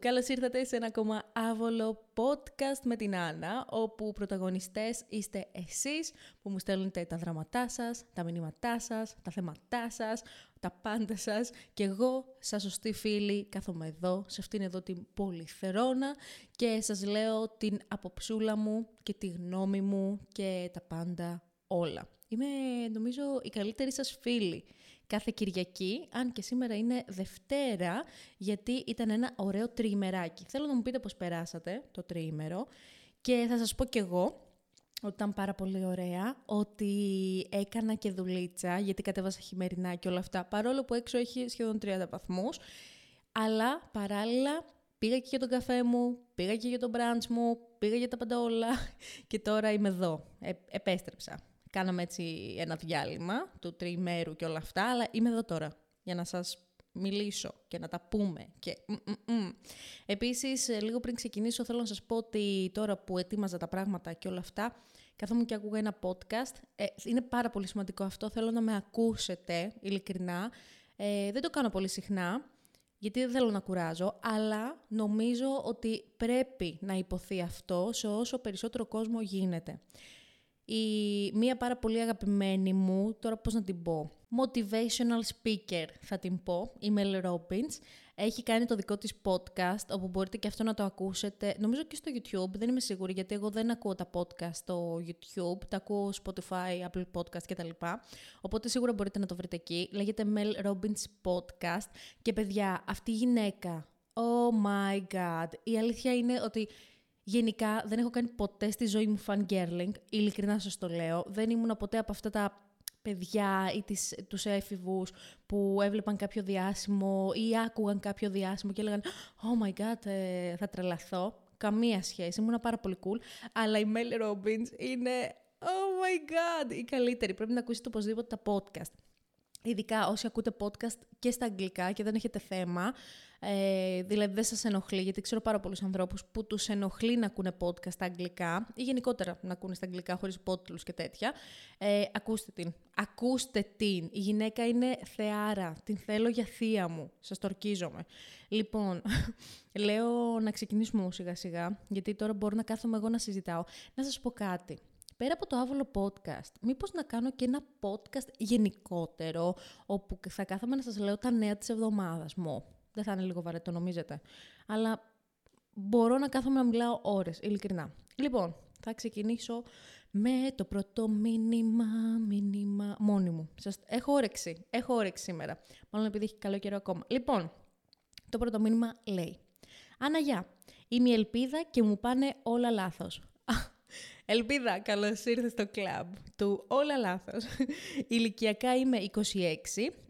Καλώς ήρθατε σε ένα ακόμα άβολο podcast με την Άννα, όπου πρωταγωνιστές είστε εσείς που μου στέλνετε τα δράματά σας, τα μηνύματά σας, τα θέματά σας, τα πάντα σας και εγώ, σαν σωστή φίλη, κάθομαι εδώ, σε αυτήν εδώ την πολυθερόνα και σας λέω την αποψούλα μου και τη γνώμη μου και τα πάντα όλα. Είμαι, νομίζω, η καλύτερη σας φίλη κάθε Κυριακή, αν και σήμερα είναι Δευτέρα, γιατί ήταν ένα ωραίο τριημεράκι. Θέλω να μου πείτε πώς περάσατε το τριήμερο και θα σας πω κι εγώ ότι ήταν πάρα πολύ ωραία, ότι έκανα και δουλίτσα, γιατί κατέβασα χειμερινά και όλα αυτά, παρόλο που έξω έχει σχεδόν 30 βαθμούς, αλλά παράλληλα πήγα και για τον καφέ μου, πήγα και για τον μπραντς μου, πήγα για τα πάντα όλα και τώρα είμαι εδώ, ε, επέστρεψα. Κάναμε έτσι ένα διάλειμμα του τριημέρου και όλα αυτά, αλλά είμαι εδώ τώρα για να σας μιλήσω και να τα πούμε. Και... Επίσης, ε, λίγο πριν ξεκινήσω, θέλω να σας πω ότι τώρα που ετοίμαζα τα πράγματα και όλα αυτά, καθόμουν και άκουγα ένα podcast. Ε, είναι πάρα πολύ σημαντικό αυτό, θέλω να με ακούσετε, ειλικρινά. Ε, δεν το κάνω πολύ συχνά, γιατί δεν θέλω να κουράζω, αλλά νομίζω ότι πρέπει να υποθεί αυτό σε όσο περισσότερο κόσμο γίνεται η μία πάρα πολύ αγαπημένη μου, τώρα πώς να την πω, motivational speaker θα την πω, η Mel Robbins, έχει κάνει το δικό της podcast, όπου μπορείτε και αυτό να το ακούσετε, νομίζω και στο YouTube, δεν είμαι σίγουρη, γιατί εγώ δεν ακούω τα podcast στο YouTube, τα ακούω Spotify, Apple Podcast κτλ. Οπότε σίγουρα μπορείτε να το βρείτε εκεί. Λέγεται Mel Robbins Podcast. Και παιδιά, αυτή η γυναίκα, oh my god, η αλήθεια είναι ότι Γενικά δεν έχω κάνει ποτέ στη ζωή μου fangirling, ειλικρινά σας το λέω. Δεν ήμουν ποτέ από αυτά τα παιδιά ή τις, τους έφηβους που έβλεπαν κάποιο διάσημο ή άκουγαν κάποιο διάσημο και έλεγαν «Oh my god, ε, θα τρελαθώ». Καμία σχέση, ήμουν πάρα πολύ cool. Αλλά η Mel Robbins είναι «Oh my god» η καλύτερη. Πρέπει να ακούσετε οπωσδήποτε τα podcast. Ειδικά όσοι ακούτε podcast και στα αγγλικά και δεν έχετε θέμα, ε, δηλαδή δεν σας ενοχλεί, γιατί ξέρω πάρα πολλούς ανθρώπους που τους ενοχλεί να ακούνε podcast στα αγγλικά ή γενικότερα να ακούνε στα αγγλικά χωρίς υπότιτλους και τέτοια. Ε, ακούστε την. Ακούστε την. Η γυναίκα είναι θεάρα. Την θέλω για θεία μου. Σας το ορκίζομαι. Λοιπόν, λέω να ξεκινήσουμε σιγά σιγά, γιατί τώρα μπορώ να κάθομαι εγώ να συζητάω. Να σας πω κάτι πέρα από το άβολο podcast, μήπως να κάνω και ένα podcast γενικότερο, όπου θα κάθομαι να σας λέω τα νέα της εβδομάδας μου; Δεν θα είναι λίγο βαρετό, νομίζετε. Αλλά μπορώ να κάθομαι να μιλάω ώρες, ειλικρινά. Λοιπόν, θα ξεκινήσω με το πρώτο μήνυμα, μήνυμα μόνη μου. Σας... Έχω όρεξη, έχω όρεξη σήμερα. Μάλλον επειδή έχει καλό καιρό ακόμα. Λοιπόν, το πρώτο μήνυμα λέει «Άννα, Είμαι η ελπίδα και μου πάνε όλα λάθος. Ελπίδα, καλώς ήρθες στο κλαμπ του Όλα Λάθος. Ηλικιακά είμαι 26,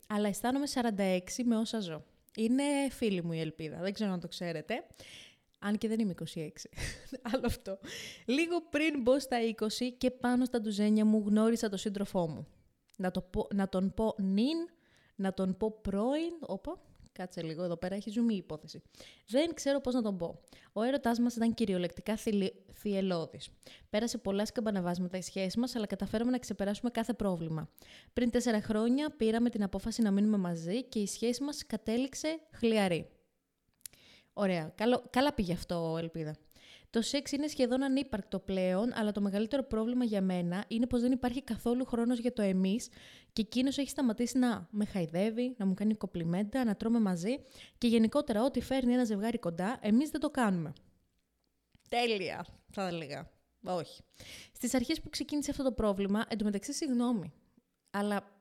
αλλά αισθάνομαι 46 με όσα ζω. Είναι φίλη μου η Ελπίδα, δεν ξέρω αν το ξέρετε. Αν και δεν είμαι 26. Άλλο αυτό. Λίγο πριν μπω στα 20 και πάνω στα ντουζένια μου γνώρισα τον σύντροφό μου. Να, το να τον πω νυν, να τον πω πρώην, όπα, Κάτσε λίγο, εδώ πέρα έχει ζουμί η υπόθεση. Δεν ξέρω πώς να τον πω. Ο έρωτάς μας ήταν κυριολεκτικά θυελώδης. Πέρασε πολλά σκαμπαναβάσματα η σχέση μας, αλλά καταφέραμε να ξεπεράσουμε κάθε πρόβλημα. Πριν τέσσερα χρόνια πήραμε την απόφαση να μείνουμε μαζί και η σχέση μας κατέληξε χλιαρή. Ωραία. Καλό, καλά πήγε αυτό, Ελπίδα. Το σεξ είναι σχεδόν ανύπαρκτο πλέον, αλλά το μεγαλύτερο πρόβλημα για μένα είναι πως δεν υπάρχει καθόλου χρόνος για το εμείς και εκείνος έχει σταματήσει να με χαϊδεύει, να μου κάνει κοπλιμέντα, να τρώμε μαζί και γενικότερα ό,τι φέρνει ένα ζευγάρι κοντά, εμείς δεν το κάνουμε. Τέλεια, θα έλεγα. Όχι. Στις αρχές που ξεκίνησε αυτό το πρόβλημα, εντωμεταξύ, συγγνώμη, αλλά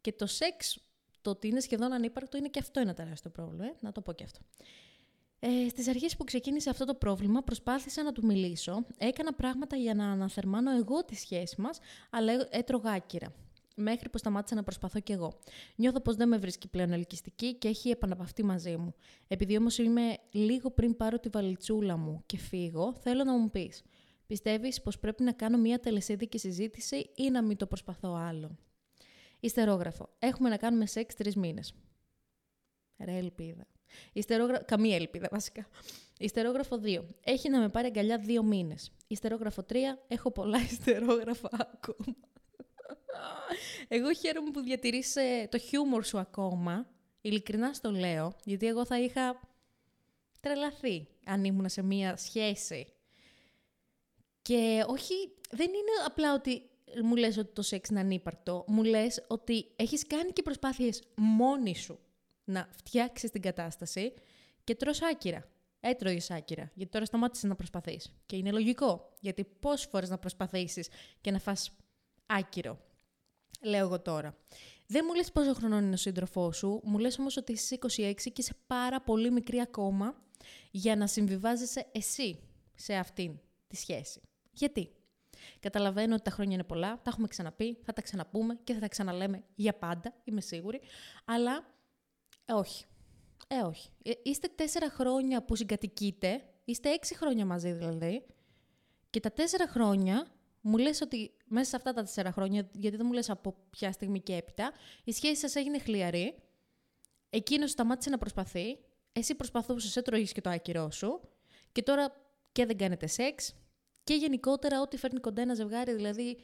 και το σεξ, το ότι είναι σχεδόν ανύπαρκτο, είναι και αυτό ένα τεράστιο πρόβλημα, ε; να το πω και αυτό. Ε, στις αρχές που ξεκίνησε αυτό το πρόβλημα προσπάθησα να του μιλήσω, έκανα πράγματα για να αναθερμάνω εγώ τη σχέση μας, αλλά έτρωγα άκυρα. Μέχρι που σταμάτησα να προσπαθώ κι εγώ. Νιώθω πως δεν με βρίσκει πλέον ελκυστική και έχει επαναπαυτεί μαζί μου. Επειδή όμως είμαι λίγο πριν πάρω τη βαλιτσούλα μου και φύγω, θέλω να μου πεις. Πιστεύεις πως πρέπει να κάνω μια τελεσίδικη συζήτηση ή να μην το προσπαθώ άλλο; Ιστερόγραφο. Έχουμε να κάνουμε σεξ τρεις μήνες. Ρε ελπίδα. Ιστερόγρα... Καμία ελπίδα βασικά. Ιστερόγραφο 2. Έχει να με πάρει αγκαλιά δύο μήνες. Ιστερόγραφο 3. Έχω πολλά ιστερόγραφα ακόμα. Εγώ χαίρομαι που διατηρείς ε, το χιούμορ σου ακόμα. Ειλικρινά στο λέω, γιατί εγώ θα είχα τρελαθεί αν ήμουν σε μία σχέση. Και όχι, δεν είναι απλά ότι μου λες ότι το σεξ είναι ανύπαρκτο. Μου λες ότι έχεις κάνει και προσπάθειες μόνη σου να φτιάξεις την κατάσταση και τρως άκυρα. Έτρωγες άκυρα, γιατί τώρα σταμάτησες να προσπαθείς. Και είναι λογικό, γιατί πόσες φορές να προσπαθήσεις και να φας άκυρο. Λέω εγώ τώρα. Δεν μου λες πόσο χρονών είναι ο σύντροφός σου, μου λες όμως ότι είσαι 26 και είσαι πάρα πολύ μικρή ακόμα για να συμβιβάζεσαι εσύ σε αυτήν τη σχέση. Γιατί; Καταλαβαίνω ότι τα χρόνια είναι πολλά, τα έχουμε ξαναπεί, θα τα ξαναπούμε και θα τα ξαναλέμε για πάντα, είμαι σίγουρη. Αλλά ε, όχι. Ε, όχι. Ε, είστε τέσσερα χρόνια που συγκατοικείτε, είστε έξι χρόνια μαζί δηλαδή, και τα τέσσερα χρόνια μου λες ότι μέσα σε αυτά τα τέσσερα χρόνια, γιατί δεν μου λες από ποια στιγμή και έπειτα, η σχέση σας έγινε χλιαρή, εκείνος σταμάτησε να προσπαθεί, εσύ προσπαθούσες, έτρωγες και το άκυρό σου, και τώρα και δεν κάνετε σεξ, και γενικότερα ό,τι φέρνει κοντά ένα ζευγάρι, δηλαδή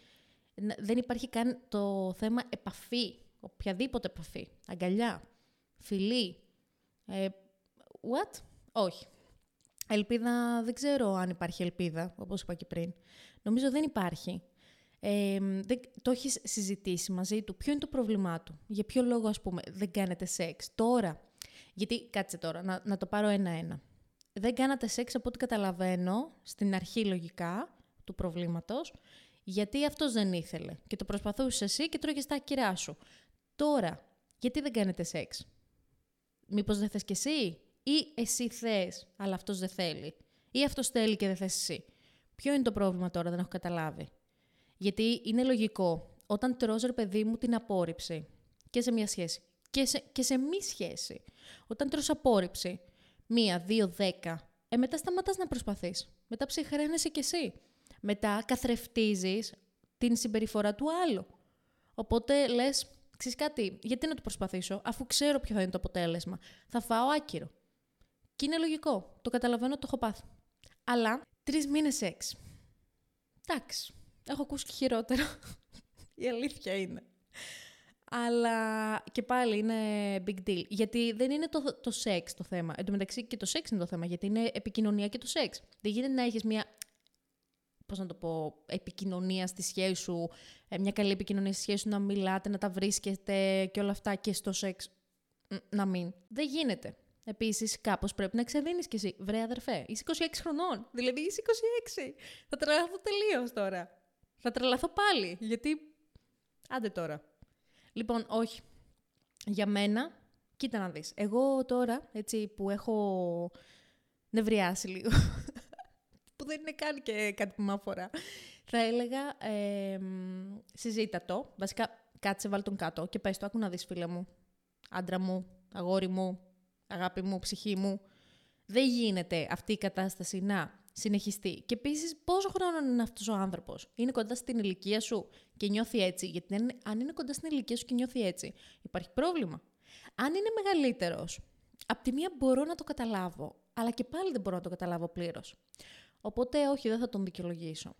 δεν υπάρχει καν το θέμα επαφή, οποιαδήποτε επαφή, αγκαλιά, φιλή, ε, what, όχι. Ελπίδα, δεν ξέρω αν υπάρχει ελπίδα, όπως είπα και πριν. Νομίζω δεν υπάρχει. Ε, δεν, το έχεις συζητήσει μαζί του. Ποιο είναι το πρόβλημά του; Για ποιο λόγο, ας πούμε, δεν κάνετε σεξ; Τώρα, γιατί, κάτσε τώρα, να, να το πάρω ένα-ένα δεν κάνατε σεξ από ό,τι καταλαβαίνω, στην αρχή λογικά του προβλήματος, γιατί αυτός δεν ήθελε και το προσπαθούσες εσύ και τρώγες τα άκυρά σου. Τώρα, γιατί δεν κάνετε σεξ; Μήπως δεν θες κι εσύ; Ή εσύ θες, αλλά αυτός δεν θέλει. Ή αυτός θέλει και δεν θες εσύ. Ποιο είναι το πρόβλημα τώρα, δεν έχω καταλάβει. Γιατί είναι λογικό, όταν τρως ρε παιδί μου την απόρριψη και σε μια σχέση και σε, και σε μη σχέση, όταν τρως απόρριψη, μία, δύο, δέκα, ε, μετά σταματάς να προσπαθείς. Μετά ψυχραίνεσαι κι εσύ. Μετά καθρεφτίζεις την συμπεριφορά του άλλου. Οπότε λες, ξέρεις κάτι, γιατί να το προσπαθήσω, αφού ξέρω ποιο θα είναι το αποτέλεσμα. Θα φάω άκυρο. Και είναι λογικό. Το καταλαβαίνω, το έχω πάθει. Αλλά τρεις μήνες σεξ. Εντάξει. Έχω ακούσει και χειρότερο. Η αλήθεια είναι. Αλλά και πάλι είναι big deal. Γιατί δεν είναι το, το σεξ το θέμα. Εν τω μεταξύ και το σεξ είναι το θέμα, γιατί είναι επικοινωνία και το σεξ. Δεν γίνεται να έχεις μια. Πώς να το πω, επικοινωνία στη σχέση σου, ε, μια καλή επικοινωνία στη σχέση σου, να μιλάτε, να τα βρίσκετε και όλα αυτά και στο σεξ να μην. Δεν γίνεται. Επίσης, κάπως πρέπει να ξεδίνει κι εσύ. Βρε, αδερφέ, είσαι 26 χρονών. Δηλαδή είσαι 26. Θα τρελαθώ τελείως τώρα. Θα τρελαθώ πάλι. Γιατί. Άντε τώρα. Λοιπόν, όχι. Για μένα, κοίτα να δεις. Εγώ τώρα, έτσι, που έχω νευριάσει λίγο, που δεν είναι καν και κάτι που με αφορά, θα έλεγα ε, συζήτα το. Βασικά, κάτσε βάλ τον κάτω και πες το, άκου να δεις φίλε μου, άντρα μου, αγόρι μου, αγάπη μου, ψυχή μου. Δεν γίνεται αυτή η κατάσταση να συνεχιστεί. Και επίσης, πόσο χρόνο είναι αυτός ο άνθρωπος, Είναι κοντά στην ηλικία σου και νιώθει έτσι; Γιατί αν είναι κοντά στην ηλικία σου και νιώθει έτσι, υπάρχει πρόβλημα. Αν είναι μεγαλύτερος, απ' τη μία μπορώ να το καταλάβω, αλλά και πάλι δεν μπορώ να το καταλάβω πλήρως. Οπότε, όχι, δεν θα τον δικαιολογήσω.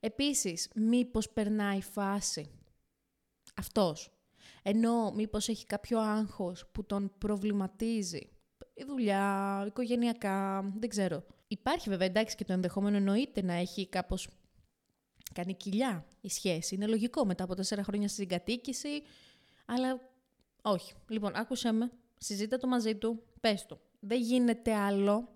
Επίσης, μήπως περνάει φάση αυτός. Ενώ μήπως έχει κάποιο άγχος που τον προβληματίζει. Η δουλειά, οικογενειακά, δεν ξέρω. Υπάρχει βέβαια εντάξει και το ενδεχόμενο εννοείται να έχει κάπως κάνει κοιλιά η σχέση. Είναι λογικό μετά από τέσσερα χρόνια συγκατοίκηση, αλλά όχι. Λοιπόν, άκουσε με, συζήτα το μαζί του, πες του. Δεν γίνεται άλλο,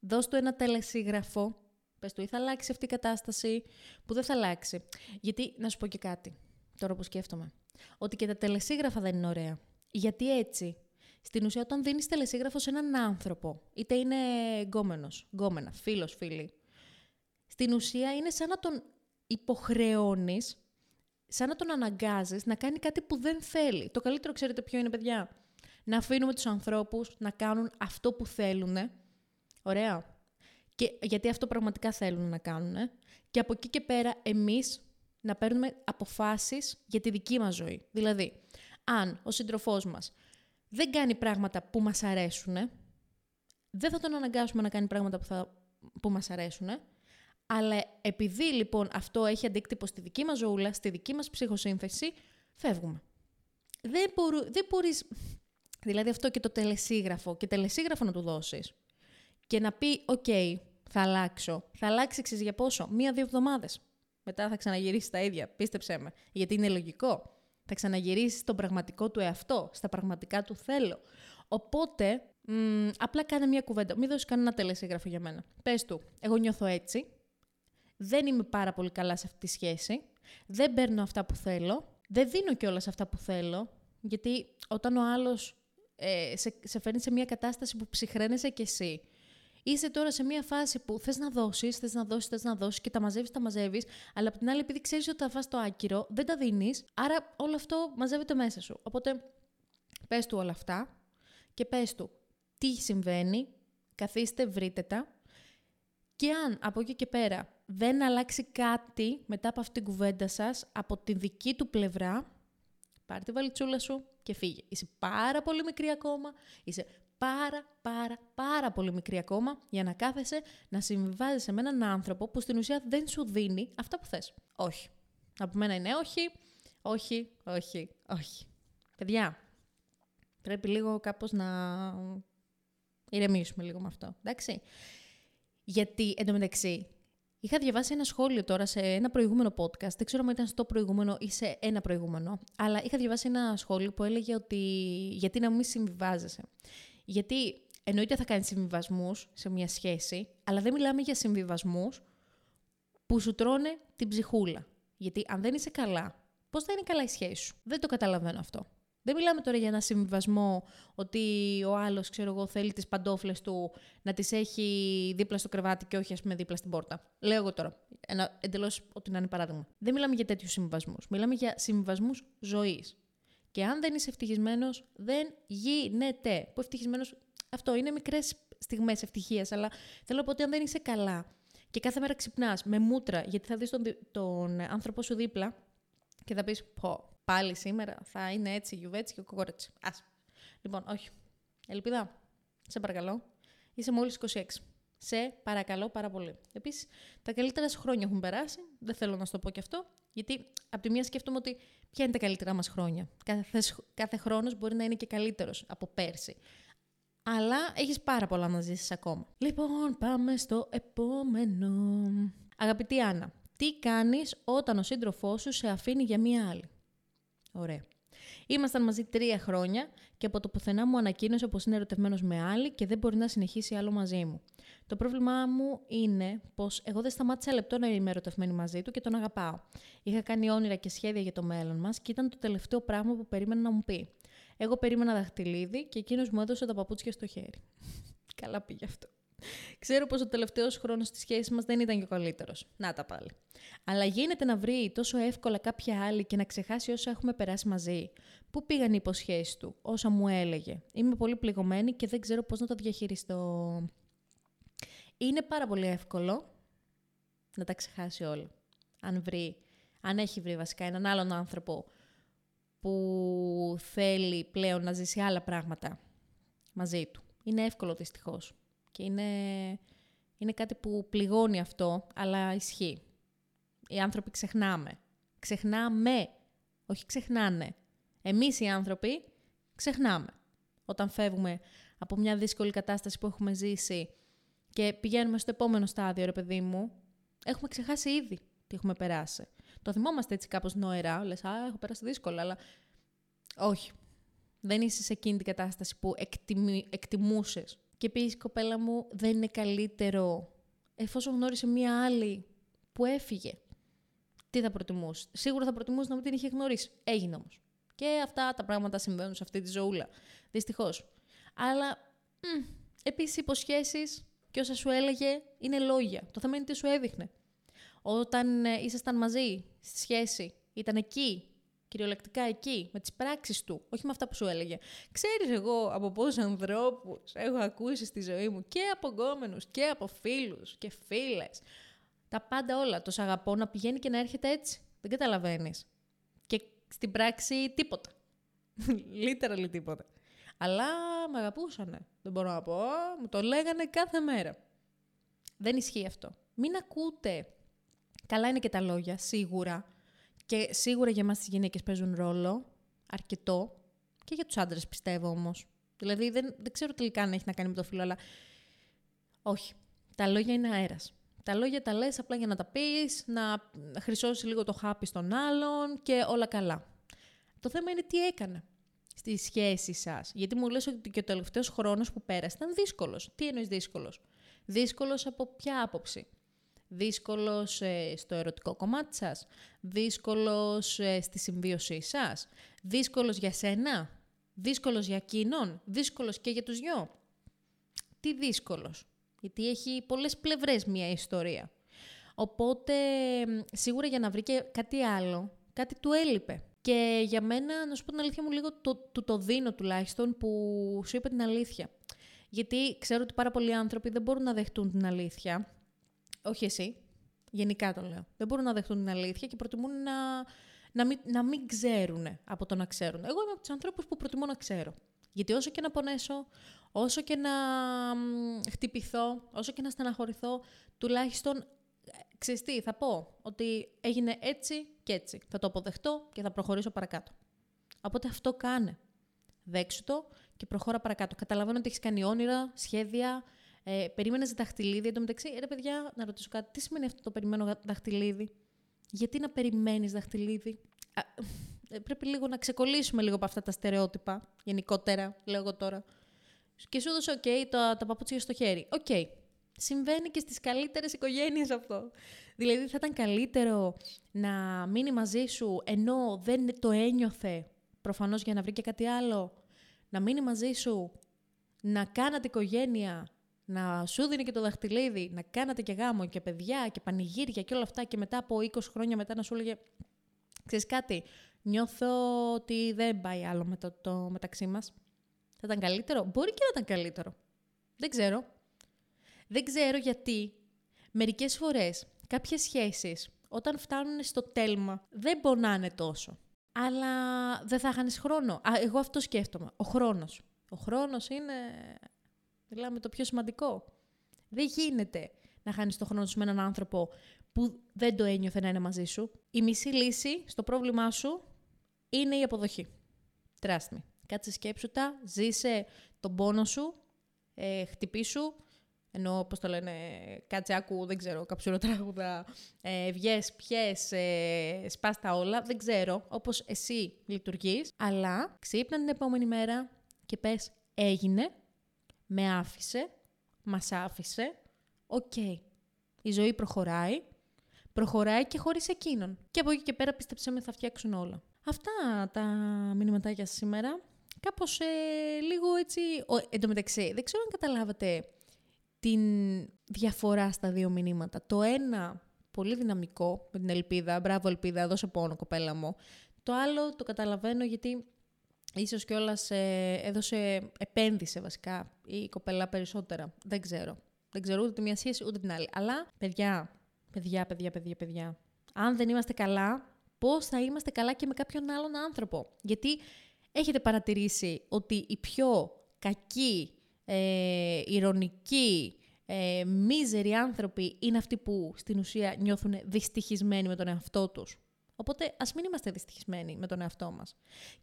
δώσ' του ένα τελεσίγραφο, πες του ή θα αλλάξει αυτή η κατάσταση, που δεν θα αλλάξει. Γιατί, να σου πω και κάτι, τώρα που σκέφτομαι, ότι και τα τελεσίγραφα δεν είναι ωραία. Γιατί έτσι στην ουσία, όταν δίνεις τελεσίγραφο σε έναν άνθρωπο, είτε είναι γκόμενος, γκόμενα, φίλος, φίλη, στην ουσία είναι σαν να τον υποχρεώνεις, σαν να τον αναγκάζεις να κάνει κάτι που δεν θέλει. Το καλύτερο, ξέρετε ποιο είναι, παιδιά; Να αφήνουμε τους ανθρώπους να κάνουν αυτό που θέλουν. Ωραία. Και, γιατί αυτό πραγματικά θέλουν να κάνουν. Και από εκεί και πέρα εμείς να παίρνουμε αποφάσεις για τη δική μας ζωή. Δηλαδή, αν ο σύντροφός μας δεν κάνει πράγματα που μας αρέσουν, δεν θα τον αναγκάσουμε να κάνει πράγματα που, θα, που μας αρέσουν, αλλά επειδή λοιπόν αυτό έχει αντίκτυπο στη δική μας ζωούλα, στη δική μας ψυχοσύνθεση, φεύγουμε. Δεν, μπορού, δεν μπορείς, δηλαδή αυτό και το τελεσίγραφο, και τελεσίγραφο να του δώσεις, και να πει, οκ, θα αλλάξω. Θα αλλάξει, ξέρεις για πόσο, μία-δύο εβδομάδες. Μετά θα ξαναγυρίσει τα ίδια, πίστεψέ με. Γιατί είναι λογικό. Θα ξαναγυρίσει στον πραγματικό του εαυτό, στα πραγματικά του θέλω. Οπότε, μ, απλά κάνε μια κουβέντα. Μην δώσεις κανένα τελεσίγραφο για μένα. Πες του, εγώ νιώθω έτσι. Δεν είμαι πάρα πολύ καλά σε αυτή τη σχέση. Δεν παίρνω αυτά που θέλω. Δεν δίνω κιόλας αυτά που θέλω. Γιατί όταν ο άλλος ε, σε, σε φέρνει σε μια κατάσταση που ψυχραίνεσαι κι εσύ Είσαι τώρα σε μια φάση που θες να δώσεις, θες να δώσεις, θες να δώσεις και τα μαζεύεις, τα μαζεύεις, αλλά απ' την άλλη, επειδή ξέρεις ότι θα φας το άκυρο, δεν τα δίνεις, άρα όλο αυτό μαζεύεται μέσα σου. Οπότε πες του όλα αυτά και πες του τι συμβαίνει, καθίστε, βρείτε τα. Και αν από εκεί και πέρα δεν αλλάξει κάτι μετά από αυτήν την κουβέντα σας, από τη δική του πλευρά, πάρε τη βαλιτσούλα σου και φύγε. Είσαι πάρα πολύ μικρή ακόμα, είσαι πάρα πάρα πάρα πολύ μικρή ακόμα για να κάθεσαι να συμβιβάζεσαι με έναν άνθρωπο που στην ουσία δεν σου δίνει αυτά που θες. Όχι. Από μένα είναι όχι, όχι, όχι, όχι. Παιδιά, πρέπει λίγο κάπως να ηρεμήσουμε λίγο με αυτό, εντάξει. Γιατί, εντωμεταξύ, είχα διαβάσει ένα σχόλιο τώρα σε ένα προηγούμενο podcast, δεν ξέρω αν ήταν στο προηγούμενο ή σε ένα προηγούμενο, αλλά είχα διαβάσει ένα σχόλιο που έλεγε ότι γιατί να μην συμβιβάζεσαι. Γιατί εννοείται θα κάνεις συμβιβασμούς σε μια σχέση, αλλά δεν μιλάμε για συμβιβασμούς που σου τρώνε την ψυχούλα. Γιατί αν δεν είσαι καλά, πώς θα είναι καλά η σχέση σου; Δεν το καταλαβαίνω αυτό. Δεν μιλάμε τώρα για ένα συμβιβασμό ότι ο άλλος, ξέρω εγώ, θέλει τις παντόφλες του να τις έχει δίπλα στο κρεβάτι και όχι, ας πούμε, δίπλα στην πόρτα. Λέω εγώ τώρα. Ένα εντελώς ότι να είναι παράδειγμα. Δεν μιλάμε για τέτοιους συμβιβασμούς. Μιλάμε για συμβιβασμούς ζωής. Και αν δεν είσαι ευτυχισμένος, δεν γίνεται. Που ευτυχισμένος, αυτό είναι μικρές στιγμές ευτυχίας, αλλά θέλω να πω ότι αν δεν είσαι καλά και κάθε μέρα ξυπνάς με μούτρα, γιατί θα δεις τον, τον άνθρωπό σου δίπλα και θα πεις: Πω, πάλι σήμερα θα είναι έτσι, γιουβέτσι και κοκόρετσι. Α. Λοιπόν, όχι. Ελπίδα, σε παρακαλώ. Είσαι μόλις 26. Σε παρακαλώ πάρα πολύ. Επίσης, τα καλύτερα σου χρόνια έχουν περάσει. Δεν θέλω να σου το πω και αυτό. Γιατί από τη μία σκέφτομαι ότι ποια είναι τα καλύτερά μας χρόνια. Κάθε, κάθε χρόνος μπορεί να είναι και καλύτερος από πέρσι. Αλλά έχεις πάρα πολλά να ζήσεις ακόμα. Λοιπόν, πάμε στο επόμενο. Αγαπητή Άννα, τι κάνεις όταν ο σύντροφός σου σε αφήνει για μία άλλη; Ωραία. Ήμασταν μαζί τρία χρόνια και από το πουθενά μου ανακοίνωσε πως είναι ερωτευμένος με άλλη και δεν μπορεί να συνεχίσει άλλο μαζί μου. Το πρόβλημά μου είναι πως εγώ δεν σταμάτησα λεπτό να είμαι ερωτευμένη μαζί του και τον αγαπάω. Είχα κάνει όνειρα και σχέδια για το μέλλον μας και ήταν το τελευταίο πράγμα που περίμενα να μου πει. Εγώ περίμενα δαχτυλίδι και εκείνος μου έδωσε τα παπούτσια στο χέρι. Καλά πήγε αυτό. Ξέρω πως ο τελευταίος χρόνος της σχέσης μας δεν ήταν και ο καλύτερος. Να τα πάλι. Αλλά γίνεται να βρει τόσο εύκολα κάποια άλλη και να ξεχάσει όσα έχουμε περάσει μαζί. Πού πήγαν οι υποσχέσεις του, όσα μου έλεγε. Είμαι πολύ πληγωμένη και δεν ξέρω πώς να το διαχειριστώ. Είναι πάρα πολύ εύκολο να τα ξεχάσει όλα. Αν βρει, αν έχει βρει βασικά έναν άλλον άνθρωπο που θέλει πλέον να ζήσει άλλα πράγματα μαζί του. Είναι εύκολο δυστυχώς. Και είναι, είναι κάτι που πληγώνει αυτό, αλλά ισχύει. Οι άνθρωποι ξεχνάμε. Ξεχνάμε, όχι ξεχνάνε. Εμείς οι άνθρωποι ξεχνάμε. Όταν φεύγουμε από μια δύσκολη κατάσταση που έχουμε ζήσει και πηγαίνουμε στο επόμενο στάδιο, ρε παιδί μου, έχουμε ξεχάσει ήδη τι έχουμε περάσει. Το θυμόμαστε έτσι κάπως νοερά, λες, α, έχω περάσει δύσκολα, αλλά όχι. Δεν είσαι σε εκείνη την κατάσταση που εκτιμη... εκτιμούσες και πει κοπέλα μου, δεν είναι καλύτερο εφόσον γνώρισε μία άλλη που έφυγε. Τι θα προτιμούσε; Σίγουρα θα προτιμούσε να μην την είχε γνωρίσει. Έγινε όμως. Και αυτά τα πράγματα συμβαίνουν σε αυτή τη ζωούλα. Δυστυχώς. Αλλά επίσης υποσχέσεις και όσα σου έλεγε είναι λόγια. Το θέμα είναι τι σου έδειχνε. Όταν ε, ήσασταν μαζί στη σχέση, ήταν εκεί κυριολεκτικά εκεί, με τις πράξεις του, όχι με αυτά που σου έλεγε. Ξέρεις εγώ από πόσους ανθρώπους έχω ακούσει στη ζωή μου και από γκόμενους και από φίλους και φίλες. Τα πάντα όλα. Το σ' αγαπώ να πηγαίνει και να έρχεται έτσι. Δεν καταλαβαίνεις. Και στην πράξη τίποτα. Literally τίποτα. Αλλά με αγαπούσανε. Δεν μπορώ να πω. Μου το λέγανε κάθε μέρα. Δεν ισχύει αυτό. Μην ακούτε. Καλά είναι και τα λόγια, σίγουρα. Και σίγουρα για εμάς τις γυναίκες παίζουν ρόλο, αρκετό, και για τους άντρες πιστεύω όμως. Δηλαδή δεν, δεν ξέρω τελικά αν έχει να κάνει με το φίλο, αλλά Όχι. Τα λόγια είναι αέρας. Τα λόγια τα λες απλά για να τα πεις, να χρυσώσεις λίγο το χάπι στον άλλον και όλα καλά. Το θέμα είναι τι έκανε στη σχέση σας. Γιατί μου λες ότι και ο τελευταίος χρόνος που πέρασε ήταν δύσκολος. Τι εννοείς δύσκολος; Δύσκολος από ποια άποψη; Δύσκολος ε, στο ερωτικό κομμάτι σας. Δύσκολος ε, στη συμβίωσή σας. Δύσκολος για σένα. Δύσκολος για εκείνον. Δύσκολος και για τους δυο. Τι δύσκολος. Γιατί έχει πολλές πλευρές μια ιστορία. Οπότε, σίγουρα για να βρει και κάτι άλλο, κάτι του έλειπε. Και για μένα, να σου πω την αλήθεια μου, λίγο το, το, το δίνω τουλάχιστον που σου είπε την αλήθεια. Γιατί ξέρω ότι πάρα πολλοί άνθρωποι δεν μπορούν να δεχτούν την αλήθεια. Όχι εσύ. Γενικά το λέω. Δεν μπορούν να δεχτούν την αλήθεια και προτιμούν να, να, μην, να μην ξέρουν από το να ξέρουν. Εγώ είμαι από τους ανθρώπους που προτιμώ να ξέρω. Γιατί όσο και να πονέσω, όσο και να χτυπηθώ, όσο και να στεναχωρηθώ, τουλάχιστον, ε, ξέρεις τι, θα πω ότι έγινε έτσι και έτσι. Θα το αποδεχτώ και θα προχωρήσω παρακάτω. Οπότε αυτό κάνε. Δέξου το και προχώρα παρακάτω. Καταλαβαίνω ότι έχεις κάνει όνειρα, σχέδια, ε, περίμενες δαχτυλίδι. Εν τω μεταξύ, ρε παιδιά, να ρωτήσω κάτι, τι σημαίνει αυτό το περιμένω δαχτυλίδι; Γιατί να περιμένεις δαχτυλίδι; Ε, πρέπει λίγο να ξεκολλήσουμε λίγο από αυτά τα στερεότυπα, γενικότερα, λέω εγώ τώρα. Και σου έδωσε, OK, τα, τα παπούτσια στο χέρι. OK. Okay. Συμβαίνει και στις καλύτερες οικογένειες αυτό. Δηλαδή θα ήταν καλύτερο να μείνει μαζί σου ενώ δεν το ένιωθε προφανώς για να βρει και κάτι άλλο; Να μείνει μαζί σου, να κάνατε οικογένεια, να σου δίνει και το δαχτυλίδι, να κάνατε και γάμο και παιδιά και πανηγύρια και όλα αυτά και μετά από 20 χρόνια μετά να σου έλεγε «Ξέρεις κάτι, νιώθω ότι δεν πάει άλλο με το, το μεταξύ μας. Θα ήταν καλύτερο. Μπορεί και να ήταν καλύτερο. Δεν ξέρω. Δεν ξέρω γιατί μερικές φορές κάποιες σχέσεις όταν φτάνουν στο τέλμα δεν πονάνε τόσο. Αλλά δεν θα χάνεις χρόνο. Α, εγώ αυτό σκέφτομαι. Ο χρόνος. Ο χρόνος είναι, μιλάμε το πιο σημαντικό. Δεν γίνεται να χάνεις το χρόνο σου με έναν άνθρωπο που δεν το ένιωθε να είναι μαζί σου. Η μισή λύση στο πρόβλημά σου είναι η αποδοχή. Trust me. Κάτσε σκέψου τα, ζήσε τον πόνο σου, ε, χτυπήσου, ενώ, πώς το λένε, κάτσε άκου, δεν ξέρω, καψουροτράγουδα, ε, βγες, πιες, ε, σπάς τα όλα, δεν ξέρω, όπως εσύ λειτουργείς, αλλά ξύπνα την επόμενη μέρα και πες, έγινε, με άφησε, μας άφησε, οκ. Η ζωή προχωράει, προχωράει και χωρίς εκείνον. Και από εκεί και πέρα πίστεψέ με θα φτιάξουν όλα. Αυτά τα μηνυματάκια σήμερα. Κάπως ε, λίγο έτσι... Ο, εν τω μεταξύ, δεν ξέρω αν καταλάβατε την διαφορά στα δύο μηνύματα. Το ένα, πολύ δυναμικό, με την Ελπίδα. Μπράβο Ελπίδα, δώσε πόνο κοπέλα μου. Το άλλο το καταλαβαίνω γιατί ίσως κιόλας ε, έδωσε, επένδυσε βασικά η κοπέλα περισσότερα. Δεν ξέρω. Δεν ξέρω ούτε τη μία σχέση ούτε την άλλη. Αλλά, παιδιά, παιδιά, παιδιά, παιδιά, παιδιά. Αν δεν είμαστε καλά, πώς θα είμαστε καλά και με κάποιον άλλον άνθρωπο; Γιατί έχετε παρατηρήσει ότι οι πιο κακοί, ε, ηρωνικοί, ε, μίζεροι άνθρωποι είναι αυτοί που στην ουσία νιώθουν δυστυχισμένοι με τον εαυτό τους; Οπότε ας μην είμαστε δυστυχισμένοι με τον εαυτό μας.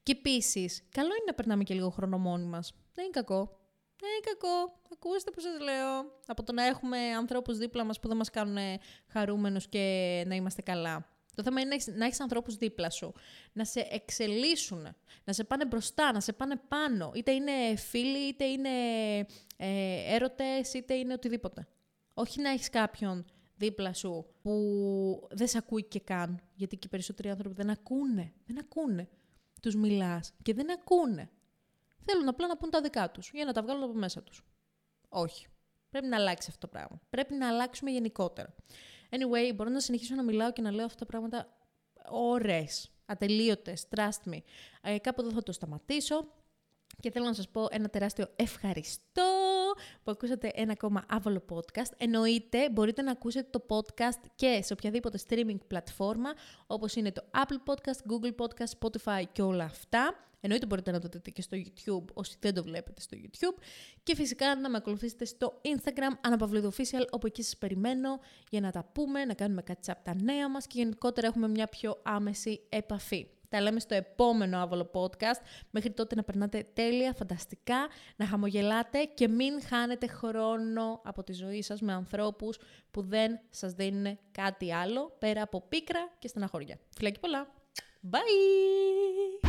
Και επίσης, καλό είναι να περνάμε και λίγο χρόνο μόνοι μας. Δεν είναι κακό. Δεν είναι κακό. Ακούστε που σας λέω. Από το να έχουμε ανθρώπους δίπλα μας που δεν μας κάνουν χαρούμενους και να είμαστε καλά. Το θέμα είναι να έχεις ανθρώπους δίπλα σου, να σε εξελίσσουν, να σε πάνε μπροστά, να σε πάνε πάνω. Είτε είναι φίλοι, είτε είναι ε, έρωτες, είτε είναι οτιδήποτε. Όχι να έχεις κάποιον δίπλα σου που δεν σε ακούει και καν. Γιατί και οι περισσότεροι άνθρωποι δεν ακούνε. Δεν ακούνε. Τους μιλάς και δεν ακούνε. Θέλουν απλά να πούν τα δικά τους για να τα βγάλουν από μέσα τους. Όχι. Πρέπει να αλλάξει αυτό το πράγμα. Πρέπει να αλλάξουμε γενικότερα. Anyway, μπορώ να συνεχίσω να μιλάω και να λέω αυτά τα πράγματα ώρες, ατελείωτες, trust me. Ε, κάπου εδώ θα το σταματήσω. Και θέλω να σας πω ένα τεράστιο ευχαριστώ που ακούσατε ένα ακόμα άβολο podcast. Εννοείται μπορείτε να ακούσετε το podcast και σε οποιαδήποτε streaming πλατφόρμα όπως είναι το Apple Podcast, Google Podcast, Spotify και όλα αυτά. Εννοείται μπορείτε να το δείτε και στο YouTube όσοι δεν το βλέπετε στο YouTube. Και φυσικά να με ακολουθήσετε στο Instagram Αναπαυλίδου Official όπου εκεί σας περιμένω για να τα πούμε, να κάνουμε κάτι από τα νέα μας και γενικότερα έχουμε μια πιο άμεση επαφή. Τα λέμε στο επόμενο άβολο podcast. Μέχρι τότε να περνάτε τέλεια, φανταστικά, να χαμογελάτε και μην χάνετε χρόνο από τη ζωή σας με ανθρώπους που δεν σας δίνουν κάτι άλλο πέρα από πίκρα και στεναχώρια. Φιλάκι πολλά! Bye!